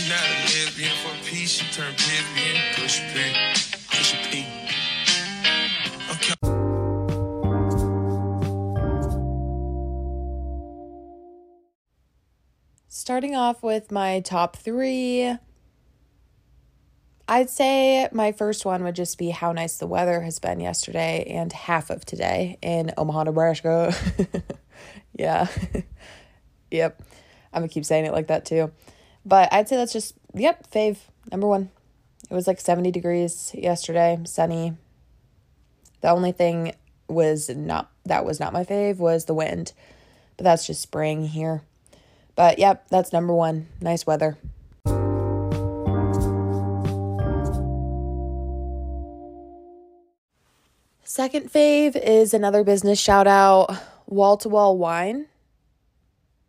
She not a lesbian for peace, she turned. Push push. Starting off with my top three, I'd say my first one would just be how nice the weather has been yesterday and half of today in Omaha, Nebraska. yeah. yep. I'm gonna keep saying it like that too. But I'd say that's just, yep, fave, number one. It was like 70 degrees yesterday, sunny. The only thing was not, that was not my fave, was the wind. But that's just spring here. But yep, that's number one. Nice weather. Second fave is another business shout out, Wall to Wall Wine.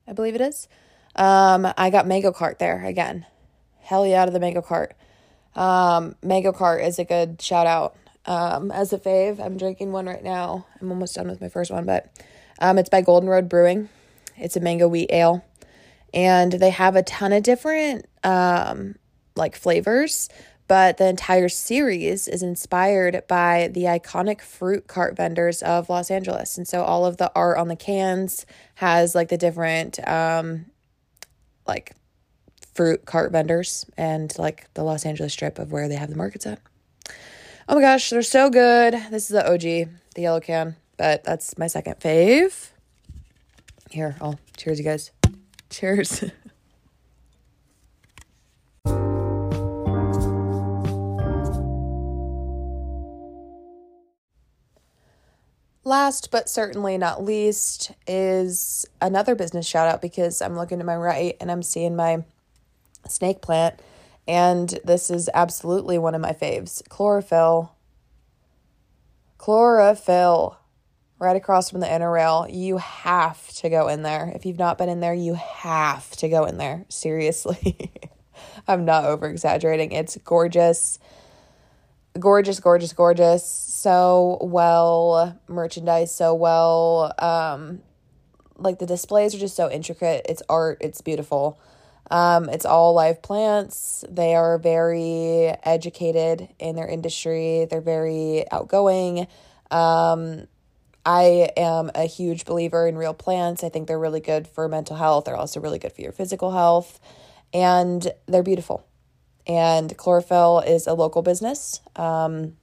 I believe it is. Um, I got Mango Cart there again. Hell yeah, out of the Mango Cart. Um, Mango Cart is a good shout out. Um, as a fave, I'm drinking one right now. I'm almost done with my first one, but um, it's by Golden Road Brewing. It's a mango wheat ale, and they have a ton of different um, like flavors. But the entire series is inspired by the iconic fruit cart vendors of Los Angeles, and so all of the art on the cans has like the different um, like fruit cart vendors and like the Los Angeles strip of where they have the markets at. Oh my gosh, they're so good. This is the OG, the yellow can, but that's my second fave. Here, oh, cheers, you guys. Cheers. Last but certainly not least is another business shout out because I'm looking to my right and I'm seeing my snake plant. And this is absolutely one of my faves chlorophyll. Chlorophyll, right across from the inner rail. You have to go in there. If you've not been in there, you have to go in there. Seriously. I'm not over exaggerating. It's gorgeous gorgeous, gorgeous, gorgeous. So well merchandised, so well. Um, like the displays are just so intricate. It's art. It's beautiful. Um, it's all live plants. They are very educated in their industry. They're very outgoing. Um, I am a huge believer in real plants. I think they're really good for mental health. They're also really good for your physical health, and they're beautiful and chlorophyll is a local business, um,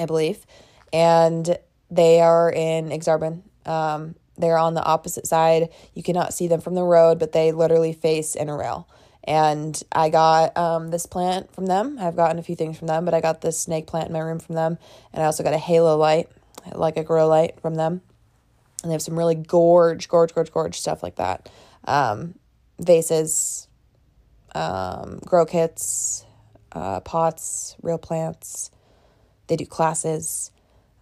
I believe, and they are in Aksarben. Um, they're on the opposite side. You cannot see them from the road, but they literally face Interrail. And I got um, this plant from them. I've gotten a few things from them, but I got this snake plant in my room from them. And I also got a halo light, like a grow light from them. And they have some really gorge, gorge, gorge, gorge stuff like that. Um, vases, um, grow kits, uh, pots, real plants. They do classes.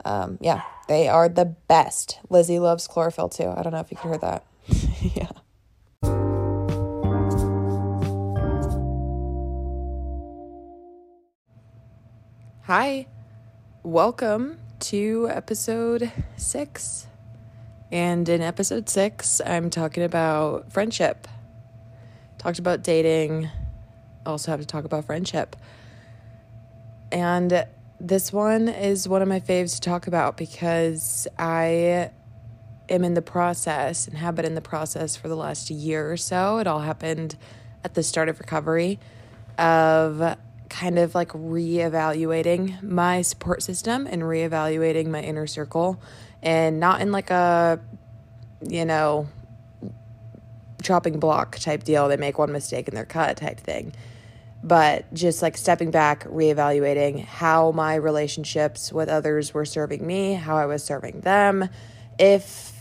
Um, yeah, they are the best. Lizzie loves chlorophyll too. I don't know if you could hear that. yeah. Hi, welcome to episode six. And in episode six, I'm talking about friendship talked about dating, also have to talk about friendship. And this one is one of my faves to talk about because I am in the process and have been in the process for the last year or so. It all happened at the start of recovery of kind of like reevaluating my support system and reevaluating my inner circle and not in like a you know chopping block type deal. They make one mistake and they're cut type thing. But just like stepping back, reevaluating how my relationships with others were serving me, how I was serving them, if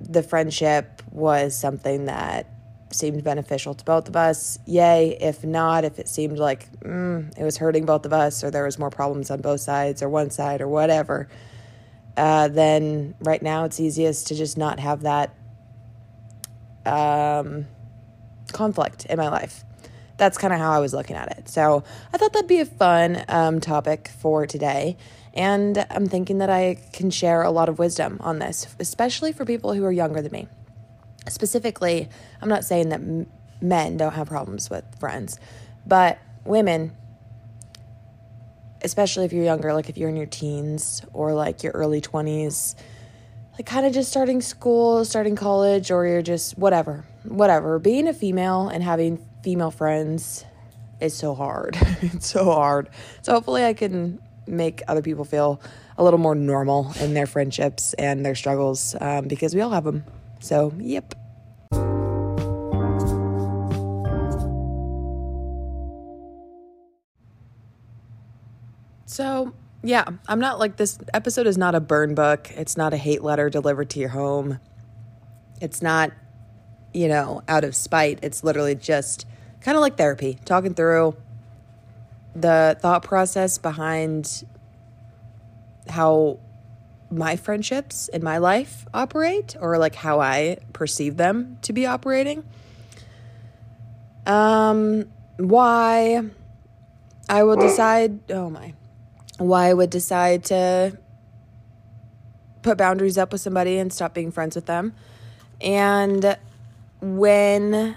the friendship was something that seemed beneficial to both of us, yay. If not, if it seemed like mm, it was hurting both of us or there was more problems on both sides or one side or whatever, uh, then right now it's easiest to just not have that um, conflict in my life. That's kind of how I was looking at it. So I thought that'd be a fun um, topic for today. And I'm thinking that I can share a lot of wisdom on this, especially for people who are younger than me. Specifically, I'm not saying that men don't have problems with friends, But women, especially if you're younger, like if you're in your teens or like your early 20s, like kind of just starting school, starting college, or you're just whatever, whatever. Being a female and having female friends is so hard. it's so hard. So hopefully I can make other people feel a little more normal in their friendships and their struggles um, because we all have them. So, yep. So, yeah, I'm not like this episode is not a burn book. It's not a hate letter delivered to your home. It's not, you know, out of spite. It's literally just kind of like therapy, talking through the thought process behind how my friendships in my life operate or like how I perceive them to be operating. Um why I will decide, oh my, why I would decide to put boundaries up with somebody and stop being friends with them. And when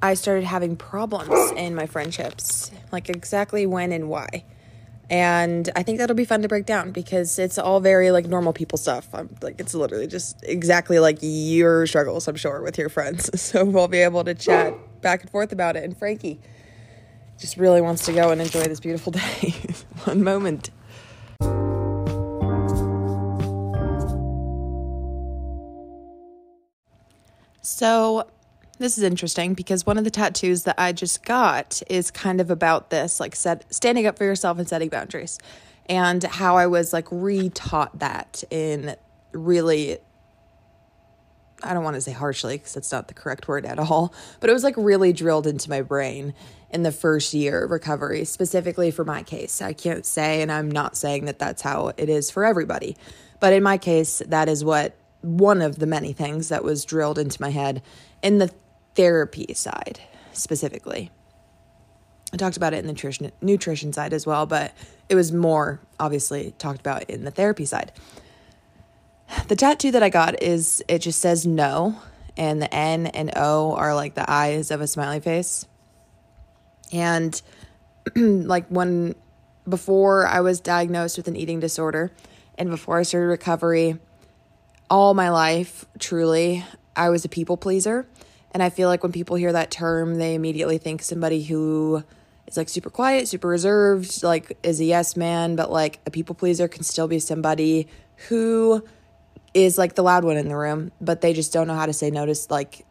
I started having problems in my friendships, like exactly when and why. And I think that'll be fun to break down because it's all very like normal people stuff. I'm like it's literally just exactly like your struggles, I'm sure, with your friends. So we'll be able to chat back and forth about it. And Frankie just really wants to go and enjoy this beautiful day. One moment. So, this is interesting because one of the tattoos that I just got is kind of about this, like set, standing up for yourself and setting boundaries, and how I was like re-taught that in really I don't want to say harshly because that's not the correct word at all, but it was like really drilled into my brain in the first year of recovery, specifically for my case. I can't say, and I'm not saying that that's how it is for everybody, but in my case, that is what one of the many things that was drilled into my head in the therapy side specifically. I talked about it in the nutrition nutrition side as well, but it was more obviously talked about in the therapy side. The tattoo that I got is it just says no, and the N and O are like the eyes of a smiley face. And like when before I was diagnosed with an eating disorder and before I started recovery, all my life, truly, I was a people pleaser. And I feel like when people hear that term, they immediately think somebody who is like super quiet, super reserved, like is a yes man, but like a people pleaser can still be somebody who is like the loud one in the room, but they just don't know how to say no to like,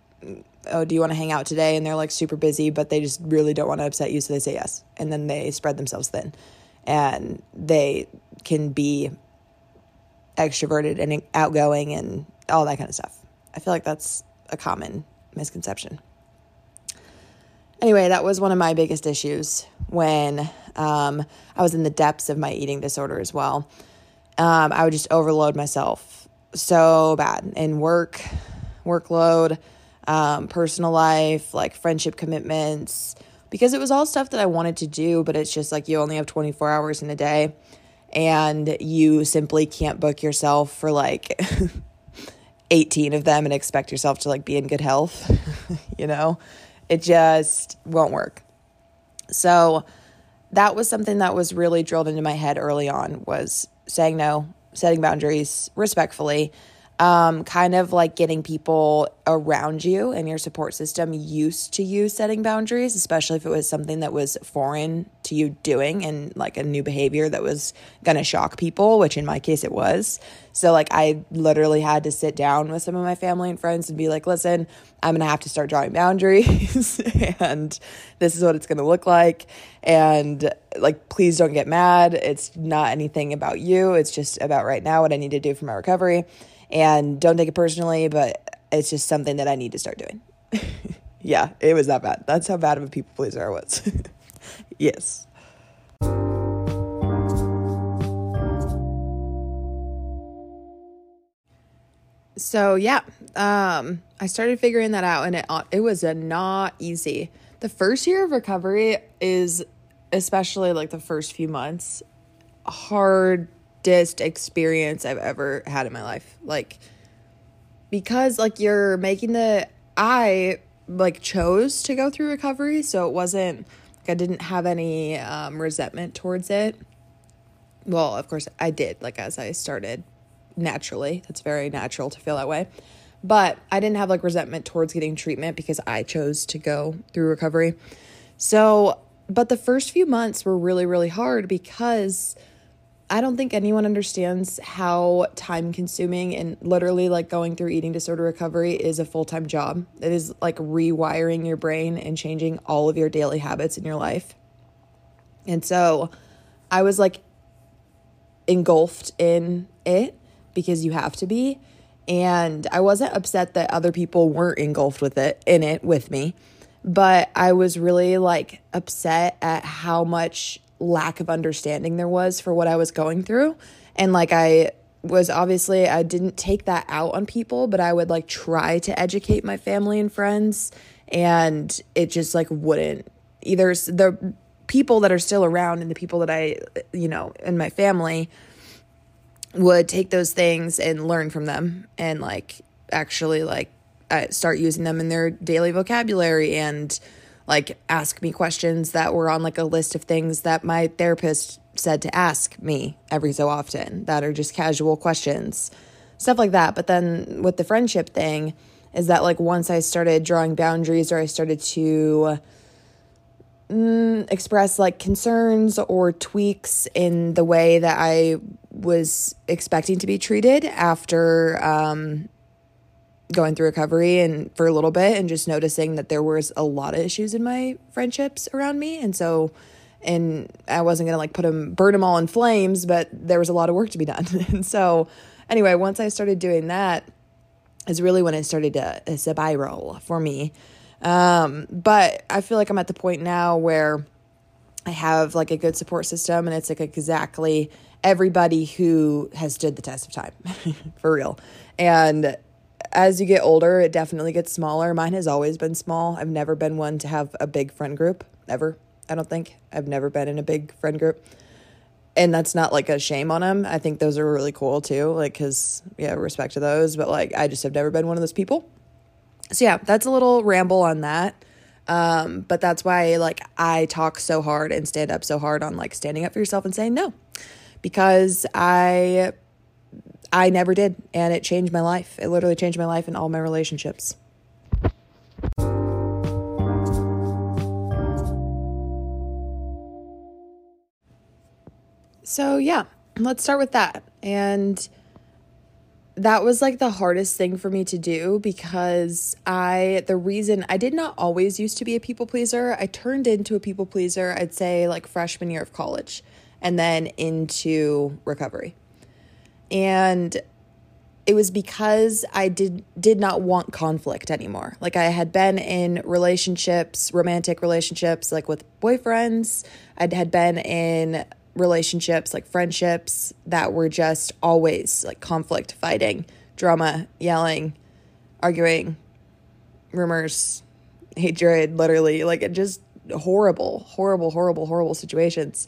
oh, do you want to hang out today? And they're like super busy, but they just really don't want to upset you, so they say yes, and then they spread themselves thin, and they can be extroverted and outgoing and all that kind of stuff. I feel like that's a common misconception. Anyway, that was one of my biggest issues when um, I was in the depths of my eating disorder as well. Um, I would just overload myself so bad in work, workload, um, personal life, like friendship commitments, because it was all stuff that I wanted to do, but it's just like you only have 24 hours in a day and you simply can't book yourself for like 18 of them and expect yourself to like be in good health, you know? It just won't work. So that was something that was really drilled into my head early on was saying no, setting boundaries respectfully, um, kind of like getting people around you and your support system used to you setting boundaries, especially if it was something that was foreign to you doing and like a new behavior that was gonna shock people, which in my case it was. So, like, I literally had to sit down with some of my family and friends and be like, listen, I'm gonna have to start drawing boundaries, and this is what it's gonna look like. And, like, please don't get mad. It's not anything about you, it's just about right now what I need to do for my recovery and don't take it personally, but it's just something that I need to start doing. yeah, it was that bad. That's how bad of a people pleaser I was. yes. So yeah, um, I started figuring that out, and it it was a not easy. The first year of recovery is, especially like the first few months, hard hardest experience I've ever had in my life. Like, because like you're making the, I like chose to go through recovery. So it wasn't like I didn't have any um, resentment towards it. Well, of course, I did, like, as I started naturally. It's very natural to feel that way. But I didn't have like resentment towards getting treatment because I chose to go through recovery. So, but the first few months were really, really hard because I don't think anyone understands how time consuming and literally like going through eating disorder recovery is a full time job. It is like rewiring your brain and changing all of your daily habits in your life. And so I was like engulfed in it because you have to be. And I wasn't upset that other people weren't engulfed with it in it with me, but I was really like upset at how much lack of understanding there was for what I was going through. And like I was obviously I didn't take that out on people, but I would like try to educate my family and friends and it just like wouldn't either the people that are still around and the people that I you know in my family would take those things and learn from them and like actually like start using them in their daily vocabulary and like ask me questions that were on like a list of things that my therapist said to ask me every so often that are just casual questions, stuff like that. But then with the friendship thing, is that like once I started drawing boundaries or I started to mm, express like concerns or tweaks in the way that I was expecting to be treated after um, going through recovery and for a little bit and just noticing that there was a lot of issues in my friendships around me. And so and I wasn't gonna like put them burn them all in flames but there was a lot of work to be done. And so anyway once I started doing that is really when it started to, to spiral for me. Um, but I feel like I'm at the point now where I have like a good support system and it's like exactly everybody who has stood the test of time for real. And as you get older, it definitely gets smaller. Mine has always been small. I've never been one to have a big friend group, ever. I don't think. I've never been in a big friend group. And that's not like a shame on them. I think those are really cool too, like, because, yeah, respect to those. But like, I just have never been one of those people. So, yeah, that's a little ramble on that. Um, but that's why, like, I talk so hard and stand up so hard on like standing up for yourself and saying no because I I never did. And it changed my life. It literally changed my life and all my relationships. So, yeah, let's start with that. And that was like the hardest thing for me to do because I, the reason I did not always used to be a people pleaser, I turned into a people pleaser, I'd say like freshman year of college and then into recovery and it was because I did did not want conflict anymore. Like I had been in relationships, romantic relationships like with boyfriends. I had been in relationships like friendships that were just always like conflict, fighting, drama, yelling, arguing, rumors, hatred, literally like it just horrible, horrible, horrible, horrible situations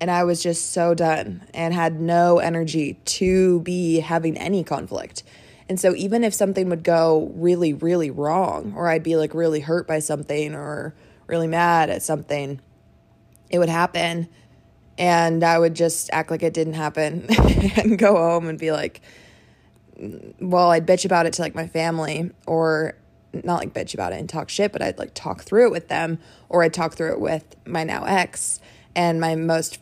and I was just so done and had no energy to be having any conflict. And so even if something would go really really wrong or I'd be like really hurt by something or really mad at something, it would happen and I would just act like it didn't happen and go home and be like well, I'd bitch about it to like my family or not like bitch about it and talk shit, but I'd like talk through it with them or I'd talk through it with my now ex and my most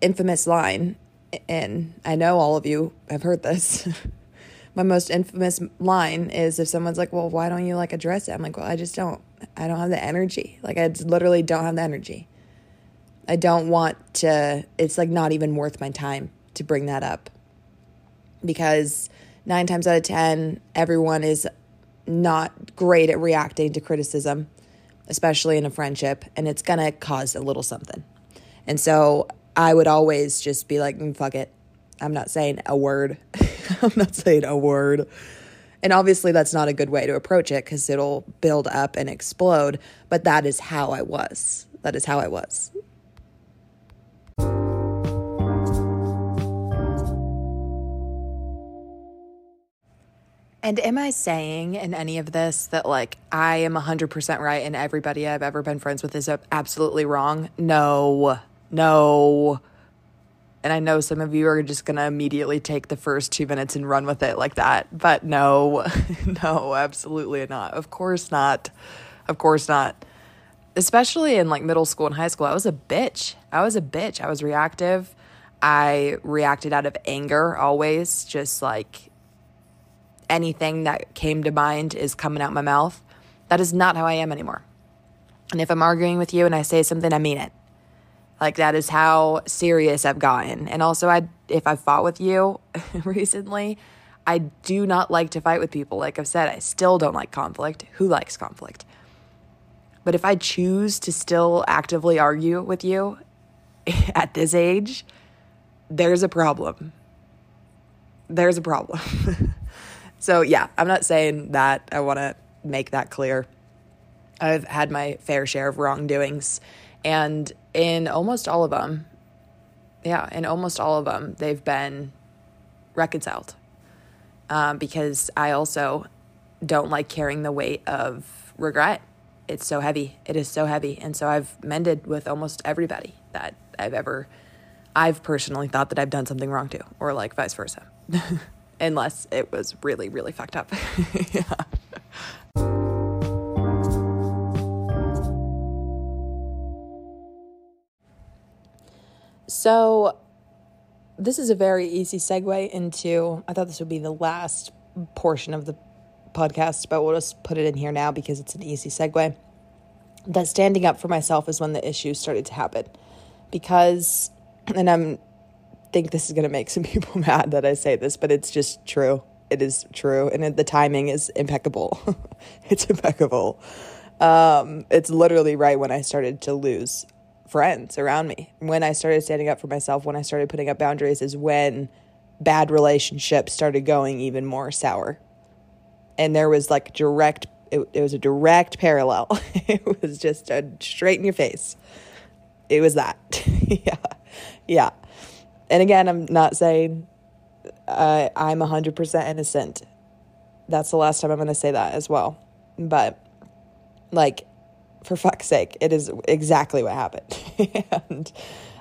infamous line, and I know all of you have heard this. My most infamous line is if someone's like, "Well, why don't you like address it?" I'm like, "Well, I just don't. I don't have the energy. Like I literally don't have the energy. I don't want to it's like not even worth my time to bring that up." Because 9 times out of 10, everyone is not great at reacting to criticism, especially in a friendship, and it's to cause a little something. And so I would always just be like, mm, fuck it. I'm not saying a word. I'm not saying a word. And obviously, that's not a good way to approach it because it'll build up and explode. But that is how I was. That is how I was. And am I saying in any of this that like I am 100% right and everybody I've ever been friends with is absolutely wrong? No, no. And I know some of you are just going to immediately take the first two minutes and run with it like that. But no, no, absolutely not. Of course not. Of course not. Especially in like middle school and high school, I was a bitch. I was a bitch. I was reactive. I reacted out of anger always, just like anything that came to mind is coming out my mouth. That is not how I am anymore. And if I'm arguing with you and I say something, I mean it. Like that is how serious I've gotten. And also I if I fought with you recently, I do not like to fight with people. Like I've said, I still don't like conflict. Who likes conflict? But if I choose to still actively argue with you at this age, there's a problem. There's a problem. so, yeah, I'm not saying that. I want to make that clear. I've had my fair share of wrongdoings, and in almost all of them, yeah, in almost all of them, they've been reconciled. Um, because I also don't like carrying the weight of regret. It's so heavy. It is so heavy. And so I've mended with almost everybody that I've ever I've personally thought that I've done something wrong too, or like vice versa, unless it was really, really fucked up. yeah. So, this is a very easy segue into. I thought this would be the last portion of the podcast, but we'll just put it in here now because it's an easy segue. That standing up for myself is when the issues started to happen. Because and I'm think this is going to make some people mad that I say this, but it's just true. It is true, and the timing is impeccable. it's impeccable. Um, it's literally right when I started to lose friends around me. When I started standing up for myself, when I started putting up boundaries, is when bad relationships started going even more sour. And there was like direct, it, it was a direct parallel. it was just a straight in your face. It was that. yeah yeah. And again, I'm not saying uh, I'm 100% innocent. That's the last time I'm going to say that as well. But, like, for fuck's sake, it is exactly what happened. and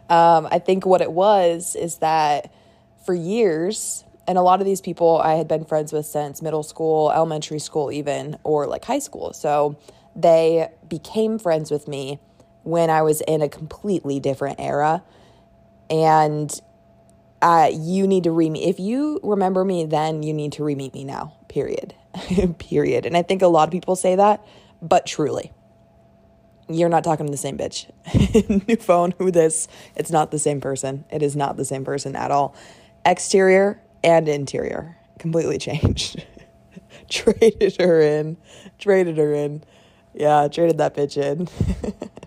um, I think what it was is that for years, and a lot of these people I had been friends with since middle school, elementary school, even, or like high school. So they became friends with me when I was in a completely different era and uh, you need to re meet. If you remember me then, you need to re meet me now, period. period. And I think a lot of people say that, but truly, you're not talking to the same bitch. New phone, who this? It's not the same person. It is not the same person at all. Exterior and interior, completely changed. traded her in, traded her in. Yeah, traded that bitch in.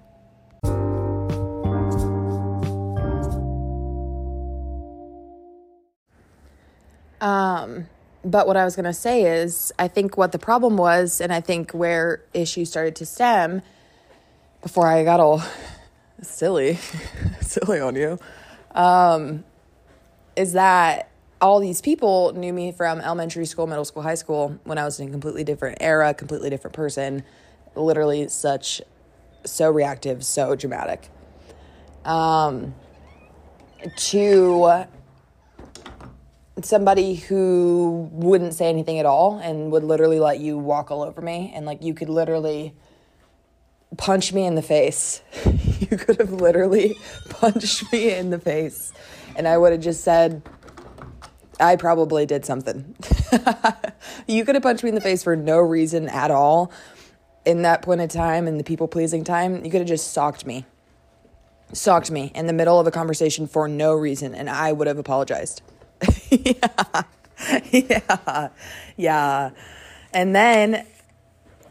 Um, but what I was going to say is, I think what the problem was, and I think where issues started to stem before I got all silly, silly on you, um, is that all these people knew me from elementary school, middle school, high school when I was in a completely different era, completely different person, literally such, so reactive, so dramatic. Um, to somebody who wouldn't say anything at all and would literally let you walk all over me and like you could literally punch me in the face. you could have literally punched me in the face and I would have just said I probably did something. you could have punched me in the face for no reason at all in that point of time in the people pleasing time. You could have just socked me. Socked me in the middle of a conversation for no reason and I would have apologized. yeah. Yeah. Yeah. And then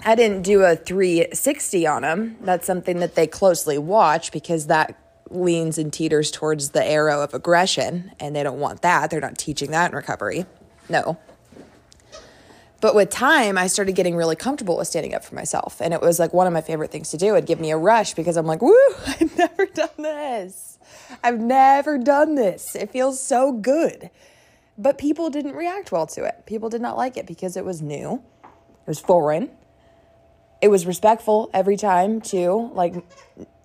I didn't do a 360 on them. That's something that they closely watch because that leans and teeters towards the arrow of aggression, and they don't want that. They're not teaching that in recovery. No. But with time, I started getting really comfortable with standing up for myself. And it was like one of my favorite things to do. It'd give me a rush because I'm like, woo, I've never done this. I've never done this. It feels so good but people didn't react well to it. People did not like it because it was new, it was foreign, it was respectful every time, too. Like,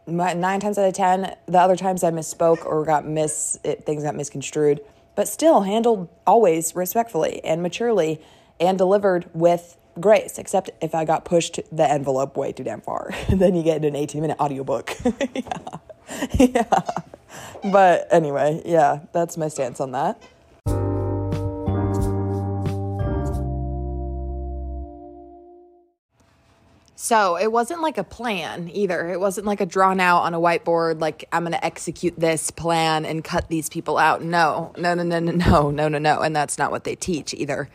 nine times out of ten, the other times I misspoke or got mis it, things got misconstrued, but still handled always respectfully and maturely and delivered with grace. Except if I got pushed the envelope way too damn far, then you get an eighteen minute audiobook. yeah, yeah. But anyway, yeah, that's my stance on that. So it wasn't like a plan either. It wasn't like a drawn out on a whiteboard, like I'm going to execute this plan and cut these people out. No, no, no, no, no, no, no, no, no. And that's not what they teach either.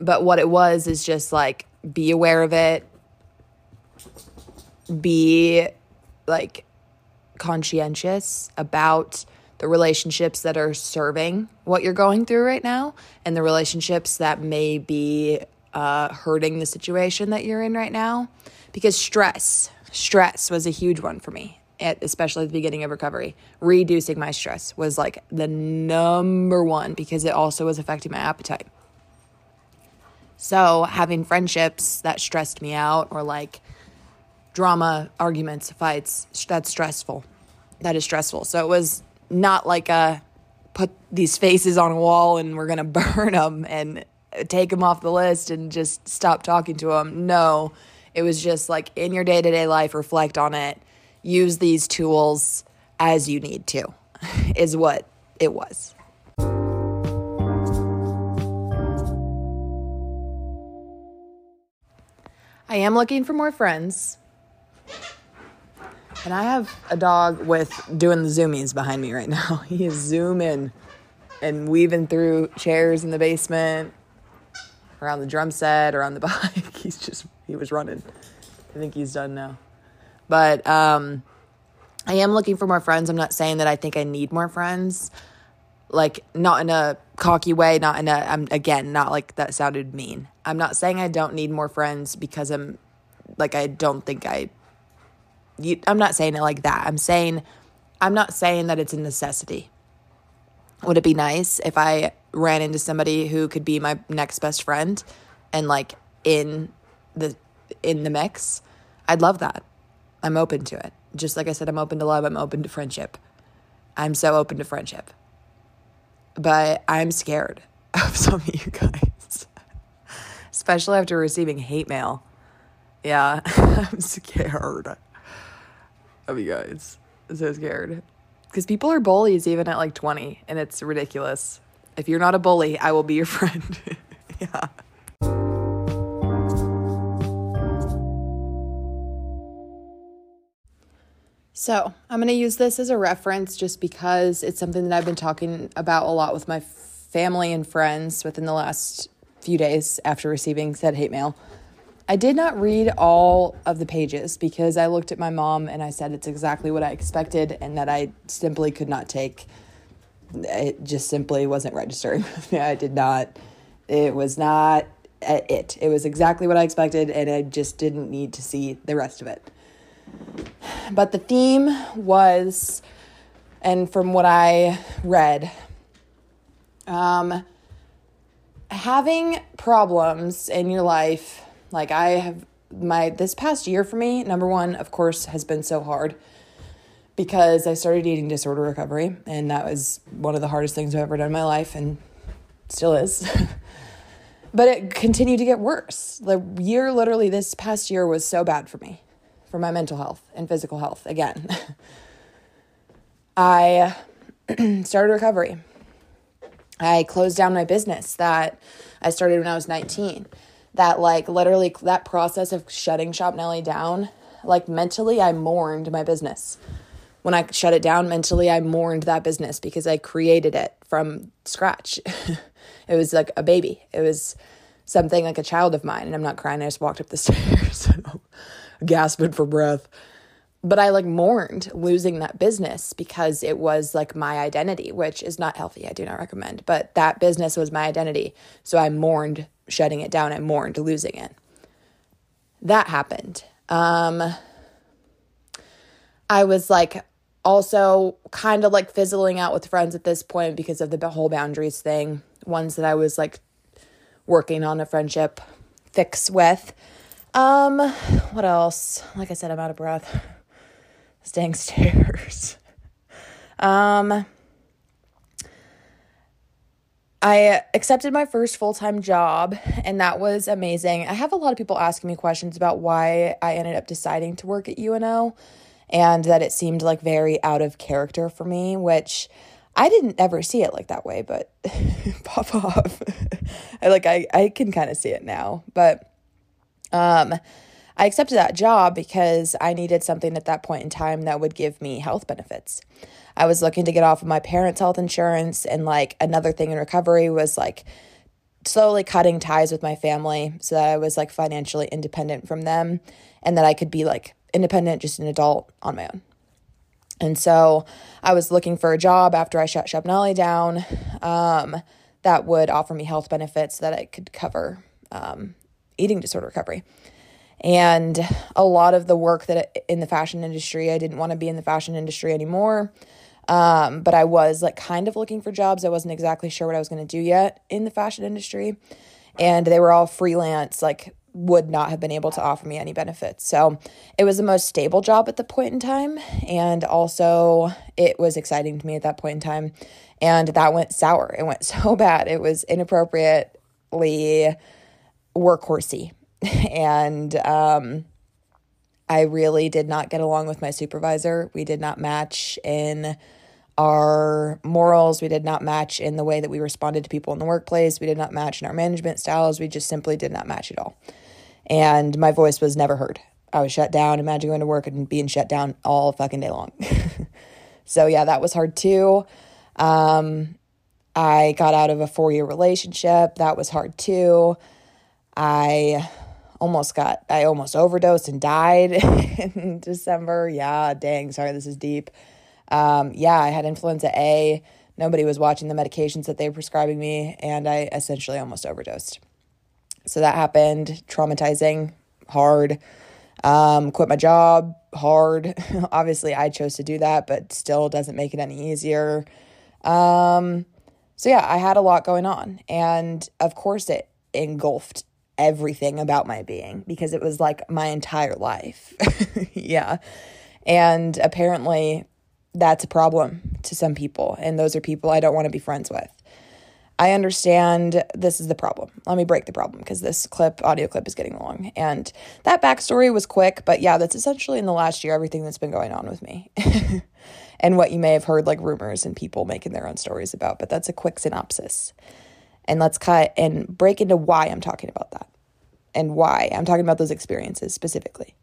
But what it was is just like be aware of it, be like conscientious about the relationships that are serving what you're going through right now and the relationships that may be uh, hurting the situation that you're in right now. Because stress, stress was a huge one for me, at, especially at the beginning of recovery. Reducing my stress was like the number one because it also was affecting my appetite. So, having friendships that stressed me out or like drama, arguments, fights, that's stressful. That is stressful. So, it was not like a put these faces on a wall and we're going to burn them and take them off the list and just stop talking to them. No, it was just like in your day to day life, reflect on it, use these tools as you need to, is what it was. I am looking for more friends. And I have a dog with doing the zoomies behind me right now. He is zooming and weaving through chairs in the basement around the drum set or on the bike. he's just he was running. I think he's done now. But um I am looking for more friends. I'm not saying that I think I need more friends. Like not in a cocky way, not in a I'm again, not like that sounded mean. I'm not saying I don't need more friends because I'm like I don't think I you, I'm not saying it like that. I'm saying I'm not saying that it's a necessity. Would it be nice if I ran into somebody who could be my next best friend and like in the in the mix? I'd love that. I'm open to it. Just like I said I'm open to love, I'm open to friendship. I'm so open to friendship. But I'm scared of some of you guys. Especially after receiving hate mail. Yeah, I'm scared of you guys. So scared because people are bullies even at like 20 and it's ridiculous. If you're not a bully i will be your friend. Yeah. So i'm going to use this as a reference just because it's something that i've been talking about a lot with my family and friends within the last few days after receiving said hate mail I did not read all of the pages because I looked at my mom and I said it's exactly what I expected and that I simply could not take. It just simply wasn't registering with me. I did not, it was not it. It was exactly what I expected and I just didn't need to see the rest of it. But the theme was, and from what I read, um, having problems in your life like I have my this past year for me, number one, of course, has been so hard because I started eating disorder recovery, and that was one of the hardest things I've ever done in my life, and still is. but it continued to get worse. The year, literally, this past year was so bad for me, for my mental health and physical health. Again, I started recovery. I closed down my business that I started when I was 19 that like literally that process of shutting Shop Nelly down, like mentally I mourned my business. When I shut it down mentally, I mourned that business because I created it from scratch. it was like a baby. It was something like a child of mine. And I'm not crying. I just walked up the stairs, gasping for breath. But I like mourned losing that business because it was like my identity, which is not healthy. I do not recommend. But that business was my identity. So I mourned shutting it down I mourned losing it. That happened. Um, I was like also kind of like fizzling out with friends at this point because of the whole boundaries thing. ones that I was like working on a friendship fix with. Um, what else? Like I said, I'm out of breath. Staying stairs. Um, I accepted my first full time job, and that was amazing. I have a lot of people asking me questions about why I ended up deciding to work at UNO and that it seemed like very out of character for me, which I didn't ever see it like that way, but pop off. I like I, I can kind of see it now. But um I accepted that job because I needed something at that point in time that would give me health benefits. I was looking to get off of my parents' health insurance and like another thing in recovery was like slowly cutting ties with my family so that I was like financially independent from them and that I could be like independent, just an adult on my own. And so I was looking for a job after I shut Nolly down um, that would offer me health benefits that I could cover um, eating disorder recovery. And a lot of the work that in the fashion industry, I didn't want to be in the fashion industry anymore. Um, but I was like kind of looking for jobs. I wasn't exactly sure what I was going to do yet in the fashion industry. And they were all freelance, like would not have been able to offer me any benefits. So it was the most stable job at the point in time. And also, it was exciting to me at that point in time. And that went sour. It went so bad. It was inappropriately workhorsey. and um, I really did not get along with my supervisor. We did not match in our morals. We did not match in the way that we responded to people in the workplace. We did not match in our management styles. We just simply did not match at all. And my voice was never heard. I was shut down. Imagine going to work and being shut down all fucking day long. so, yeah, that was hard too. Um, I got out of a four year relationship. That was hard too. I almost got, I almost overdosed and died in December. Yeah, dang, sorry, this is deep. Um, yeah, I had influenza A. Nobody was watching the medications that they were prescribing me, and I essentially almost overdosed. So that happened, traumatizing, hard. Um, quit my job, hard. Obviously, I chose to do that, but still doesn't make it any easier. Um, so yeah, I had a lot going on, and of course, it engulfed everything about my being because it was like my entire life. yeah. And apparently, that's a problem to some people. And those are people I don't want to be friends with. I understand this is the problem. Let me break the problem because this clip, audio clip, is getting long. And that backstory was quick, but yeah, that's essentially in the last year everything that's been going on with me. and what you may have heard like rumors and people making their own stories about, but that's a quick synopsis. And let's cut and break into why I'm talking about that and why I'm talking about those experiences specifically.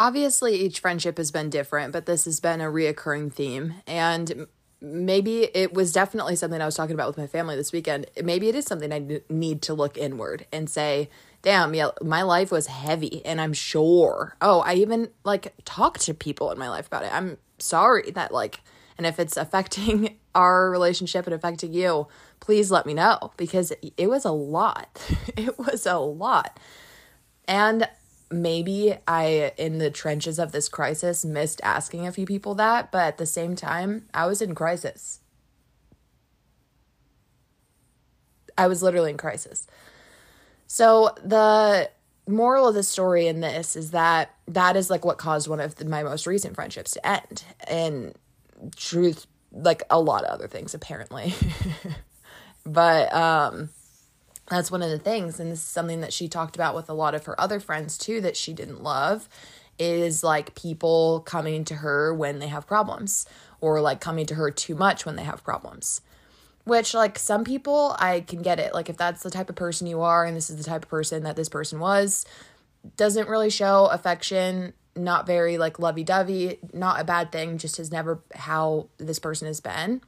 obviously each friendship has been different, but this has been a reoccurring theme. And maybe it was definitely something I was talking about with my family this weekend. Maybe it is something I need to look inward and say, damn, yeah, my life was heavy. And I'm sure, oh, I even like talked to people in my life about it. I'm sorry that, like, and if it's affecting our relationship and affecting you, please let me know because it was a lot. it was a lot. And maybe I, in the trenches of this crisis, missed asking a few people that, but at the same time, I was in crisis. I was literally in crisis. So, the moral of the story in this is that that is like what caused one of the, my most recent friendships to end. And truth, like a lot of other things, apparently. but, um, that's one of the things and this is something that she talked about with a lot of her other friends too that she didn't love is like people coming to her when they have problems or like coming to her too much when they have problems which like some people I can get it. Like if that's the type of person you are and this is the type of person that this person was doesn't really show affection not very like lovey-dovey not a bad thing just is never how this person has been.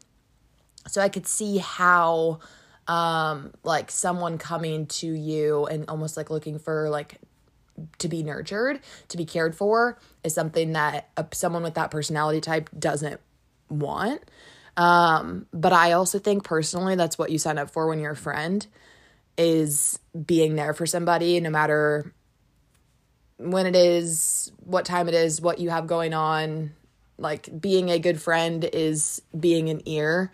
So I could see how um like someone coming to you and almost like looking for like to be nurtured to be cared for is something that a, someone with that personality type doesn't want um but i also think personally that's what you sign up for when you're a friend is being there for somebody no matter when it is, what time it is, what you have going on. Like being a good friend is being an ear.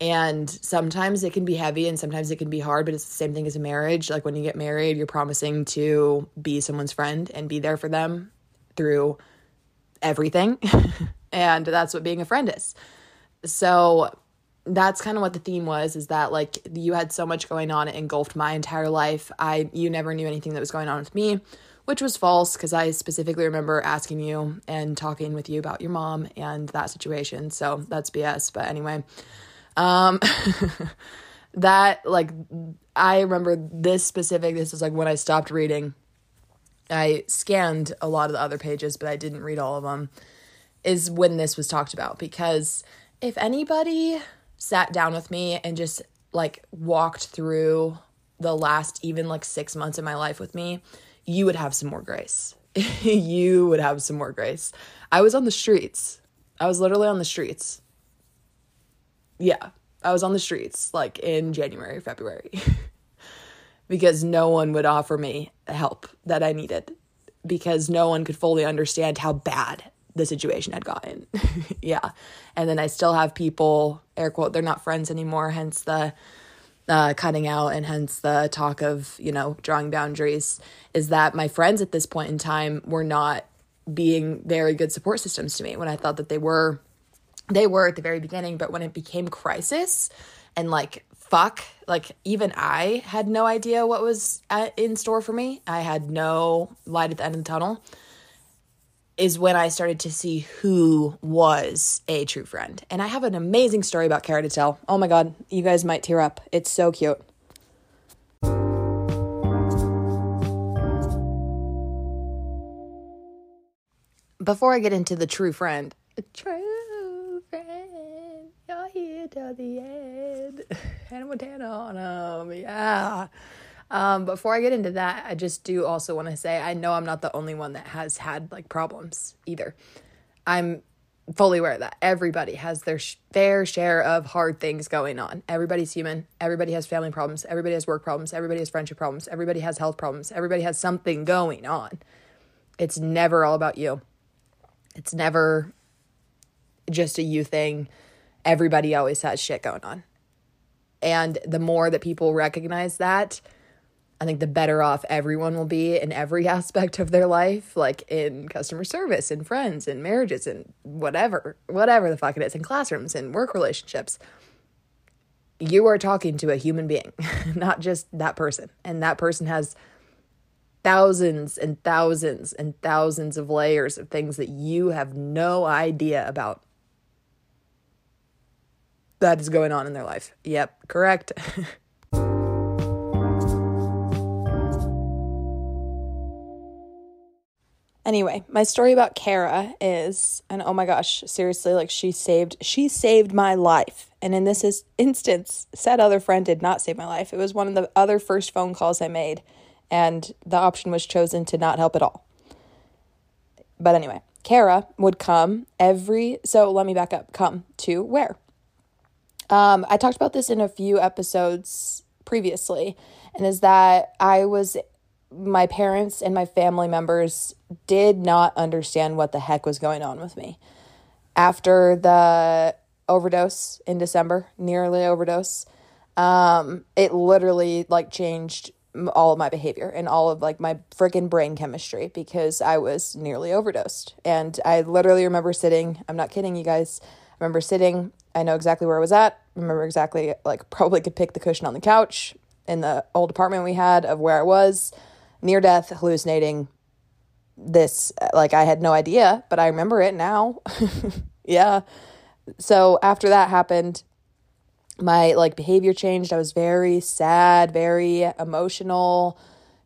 And sometimes it can be heavy and sometimes it can be hard, but it's the same thing as a marriage. Like when you get married, you're promising to be someone's friend and be there for them through everything. and that's what being a friend is. So that's kind of what the theme was is that like you had so much going on it engulfed my entire life. I you never knew anything that was going on with me which was false because i specifically remember asking you and talking with you about your mom and that situation. So that's bs but anyway um that like i remember this specific this is like when i stopped reading. I scanned a lot of the other pages but i didn't read all of them is when this was talked about because if anybody sat down with me and just like walked through the last even like six months of my life with me, you would have some more grace. you would have some more grace. I was on the streets. I was literally on the streets. Yeah, I was on the streets like in January, February. because no one would offer me the help that I needed because no one could fully understand how bad the situation had gotten. yeah. And then I still have people, air quote, they're not friends anymore, hence the uh, cutting out and hence the talk of, you know, drawing boundaries, is that my friends at this point in time were not being very good support systems to me when I thought that they were. They were at the very beginning, but when it became crisis and like fuck, like even I had no idea what was at, in store for me. I had no light at the end of the tunnel is when I started to see who was a true friend. And I have an amazing story about Kara to tell. Oh my God, you guys might tear up. It's so cute. Before I get into the true friend, true friend, you're here till the end. Hannah Montana on them, yeah. Um, before I get into that, I just do also want to say I know I'm not the only one that has had like problems either. I'm fully aware that everybody has their sh- fair share of hard things going on. Everybody's human. Everybody has family problems. Everybody has work problems. Everybody has friendship problems. Everybody has health problems. Everybody has something going on. It's never all about you. It's never just a you thing. Everybody always has shit going on. And the more that people recognize that, I think the better off everyone will be in every aspect of their life, like in customer service, in friends, in marriages, and whatever, whatever the fuck it is, in classrooms, in work relationships. You are talking to a human being, not just that person. And that person has thousands and thousands and thousands of layers of things that you have no idea about that is going on in their life. Yep, correct. Anyway, my story about Kara is, and oh my gosh, seriously, like she saved, she saved my life. And in this is, instance, said other friend did not save my life. It was one of the other first phone calls I made, and the option was chosen to not help at all. But anyway, Kara would come every, so let me back up, come to where? Um, I talked about this in a few episodes previously, and is that I was my parents and my family members did not understand what the heck was going on with me. After the overdose in December, nearly overdose, um, it literally like changed all of my behavior and all of like my freaking brain chemistry because I was nearly overdosed. And I literally remember sitting, I'm not kidding you guys. I remember sitting, I know exactly where I was at. Remember exactly like probably could pick the cushion on the couch in the old apartment we had of where I was near death, hallucinating this. Like, I had no idea, but I remember it now. yeah. So after that happened, my like behavior changed. I was very sad, very emotional,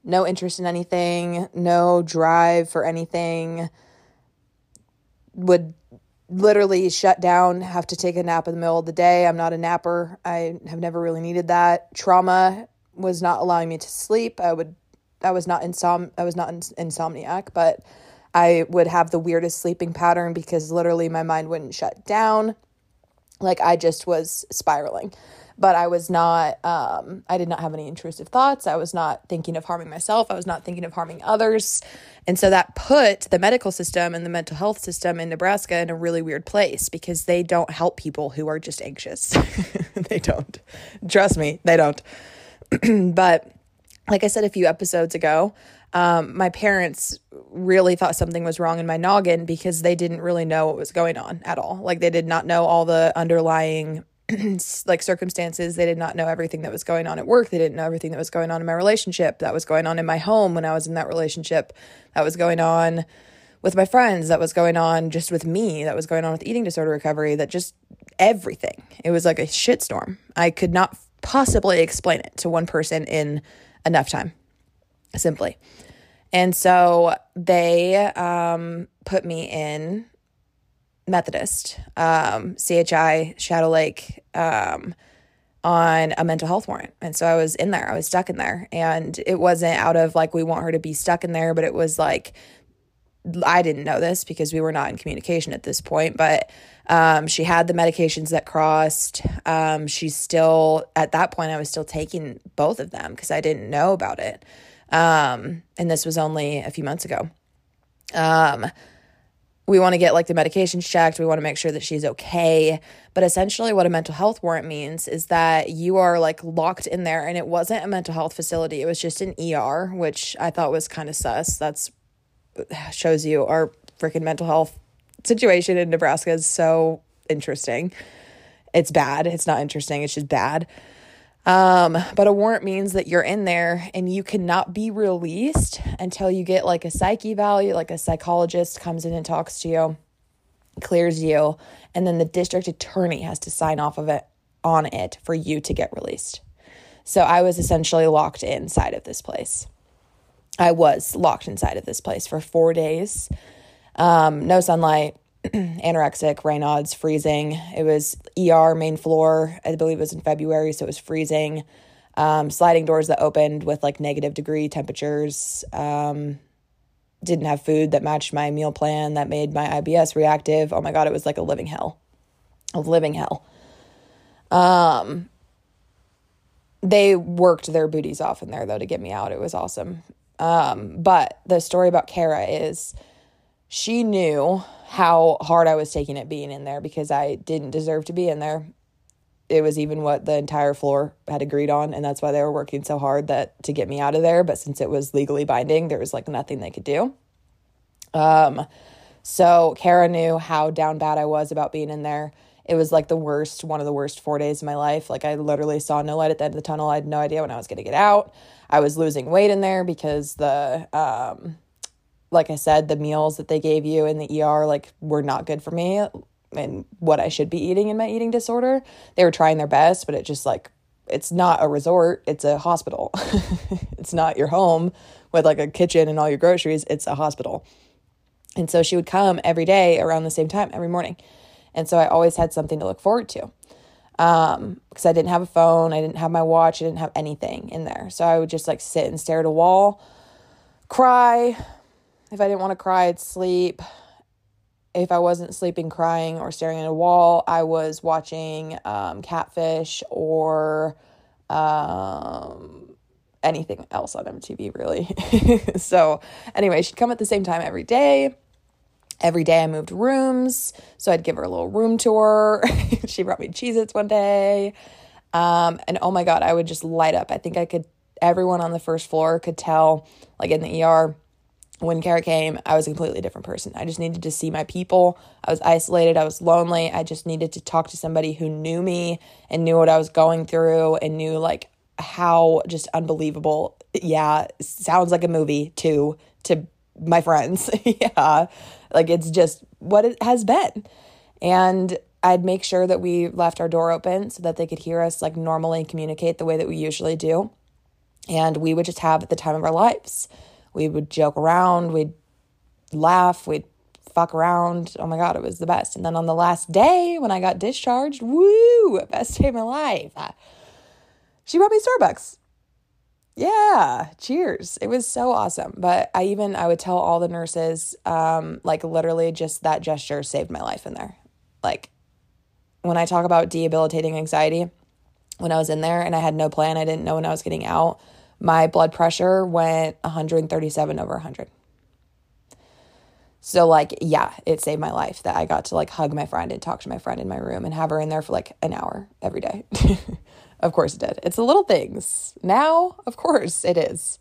no interest in anything, no drive for anything. Would literally shut down, have to take a nap in the middle of the day. I'm not a napper. I have never really needed that. Trauma was not allowing me to sleep. I would I was not insom I was not ins- insomniac, but I would have the weirdest sleeping pattern because literally my mind wouldn't shut down. Like I just was spiraling. but I was not, um, I did not have any intrusive thoughts. I was not thinking of harming myself. I was not thinking of harming others. And so that put the medical system and the mental health system in Nebraska in a really weird place because they don't help people who are just anxious. they don't. Trust me, they don't. but like I said a few episodes ago, um, my parents really thought something was wrong in my noggin because they didn't really know what was going on at all. Like they did not know all the underlying like circumstances. They did not know everything that was going on at work. They didn't know everything that was going on in my relationship, that was going on in my home when I was in that relationship, that was going on with my friends, that was going on just with me, that was going on with eating disorder recovery, that just everything. It was like a shitstorm. I could not possibly explain it to one person in enough time, simply. And so they um, put me in Methodist, um, CHI, Shadow Lake, um, on a mental health warrant. And so I was in there, I was stuck in there. And it wasn't out of like, we want her to be stuck in there, but it was like, I didn't know this because we were not in communication at this point, but um, she had the medications that crossed. Um, she's still, at that point, I was still taking both of them because I didn't know about it. Um, and this was only a few months ago. Um, we want to get like the medications checked. We want to make sure that she's okay. But essentially, what a mental health warrant means is that you are like locked in there, and it wasn't a mental health facility. It was just an ER, which I thought was kind of sus. That's shows you our freaking mental health situation in Nebraska is so interesting. It's bad. It's not interesting. It's just bad. Um, but a warrant means that you're in there and you cannot be released until you get like a psych eval, like a psychologist comes in and talks to you, clears you, and then the district attorney has to sign off of it on it for you to get released. So I was essentially locked inside of this place. I was locked inside of this place for four days. Um, no sunlight, anorexic, Raynaud's, freezing. It was ER main floor. I believe it was in February, so it was freezing. Um, sliding doors that opened with like negative degree temperatures. Um, didn't have food that matched my meal plan that made my IBS reactive. Oh my god, it was like a living hell. A living hell. Um they worked their booties off in there though to get me out. It was awesome. Um, but the story about Kara is she knew how hard I was taking it being in there because I didn't deserve to be in there. It was even what the entire floor had agreed on, and that's why they were working so hard that to get me out of there. But since it was legally binding, there was like nothing they could do. Um, so Kara knew how down bad I was about being in there. It was like the worst, one of the worst four days of my life. Like I literally saw no light at the end of the tunnel. I had no idea when I was going to get out. I was losing weight in there because the um, like I said, the meals that they gave you in the ER like were not good for me and what I should be eating in my eating disorder. They were trying their best, but it just like it's not a resort, it's a hospital. it's not your home with like a kitchen and all your groceries, it's a hospital. And so she would come every day around the same time every morning. And so I always had something to look forward to. Um, because I didn't have a phone, I didn't have my watch, I didn't have anything in there. So I would just like sit and stare at a wall, cry, if I didn't want to cry, I'd sleep. If I wasn't sleeping, crying, or staring at a wall, I was watching um, Catfish or um, anything else on MTV, really. so, anyway, she'd come at the same time every day. Every day I moved rooms. So I'd give her a little room tour. she brought me Cheez Its one day. Um, and oh my God, I would just light up. I think I could, everyone on the first floor could tell, like in the ER, when Kara came, I was a completely different person. I just needed to see my people. I was isolated. I was lonely. I just needed to talk to somebody who knew me and knew what I was going through and knew like how just unbelievable. Yeah, sounds like a movie too to my friends. yeah. Like it's just what it has been. And I'd make sure that we left our door open so that they could hear us like normally communicate the way that we usually do. And we would just have the time of our lives we would joke around, we'd laugh, we'd fuck around. Oh my God, it was the best. And then on the last day when I got discharged, woo, best day of my life. She brought me Starbucks. Yeah, cheers. It was so awesome. But I even I would tell all the nurses um like literally just that gesture saved my life in there. Like when I talk about debilitating anxiety, when I was in there and I had no plan. I didn't know when I was getting out. My blood pressure went 137 over 100. So like, yeah, it saved my life that I got to like hug my friend and talk to my friend in my room and have her in there for like an hour every day. of course it did. It's the little things. Now, of course it is.